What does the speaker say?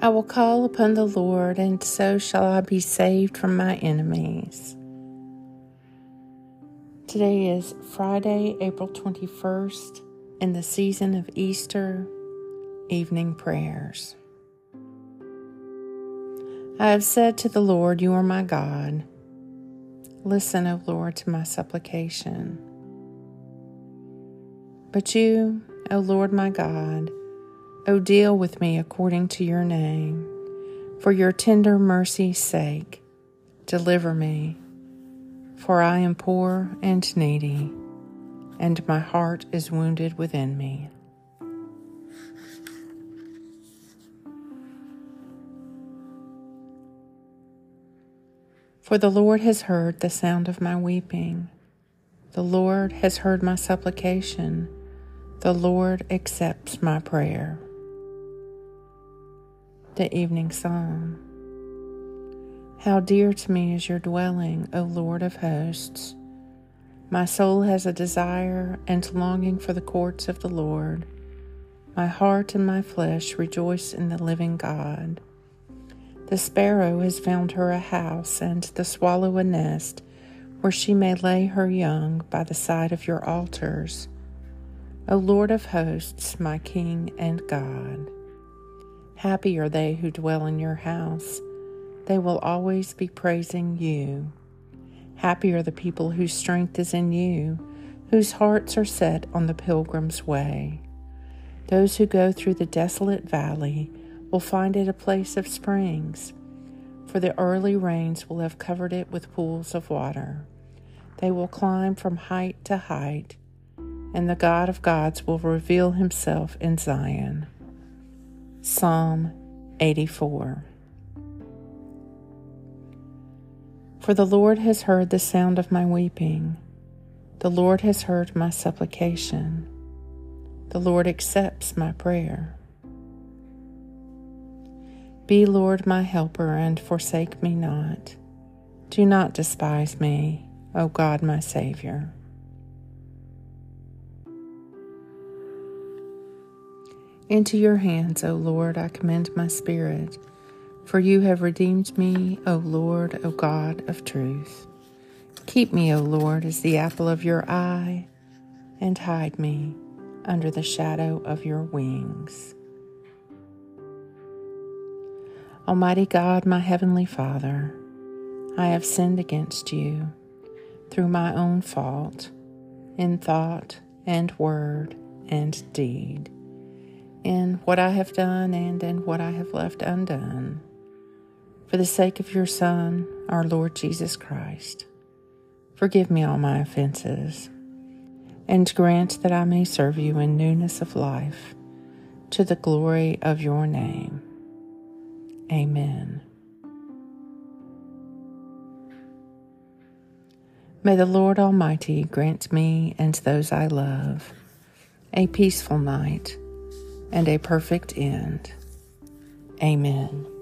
I will call upon the Lord, and so shall I be saved from my enemies. Today is Friday, April 21st, in the season of Easter evening prayers. I have said to the Lord, You are my God. Listen, O Lord, to my supplication. But you, O Lord my God, O deal with me according to your name. For your tender mercy's sake, deliver me. For I am poor and needy, and my heart is wounded within me. For the Lord has heard the sound of my weeping. The Lord has heard my supplication. The Lord accepts my prayer. The Evening Psalm. How dear to me is your dwelling, O Lord of hosts. My soul has a desire and longing for the courts of the Lord. My heart and my flesh rejoice in the living God. The sparrow has found her a house, and the swallow a nest, where she may lay her young by the side of your altars. O Lord of hosts, my King and God. Happy are they who dwell in your house. They will always be praising you. Happy are the people whose strength is in you, whose hearts are set on the pilgrim's way. Those who go through the desolate valley will find it a place of springs, for the early rains will have covered it with pools of water. They will climb from height to height and the God of gods will reveal himself in Zion. Psalm 84 For the Lord has heard the sound of my weeping. The Lord has heard my supplication. The Lord accepts my prayer. Be, Lord, my helper, and forsake me not. Do not despise me, O God, my Savior. Into your hands, O Lord, I commend my spirit. For you have redeemed me, O Lord, O God of truth. Keep me, O Lord, as the apple of your eye, and hide me under the shadow of your wings. Almighty God, my heavenly Father, I have sinned against you through my own fault, in thought and word and deed in what I have done and in what I have left undone. For the sake of your Son, our Lord Jesus Christ, forgive me all my offenses, and grant that I may serve you in newness of life, to the glory of your name. Amen. May the Lord Almighty grant me and those I love a peaceful night and a perfect end. Amen.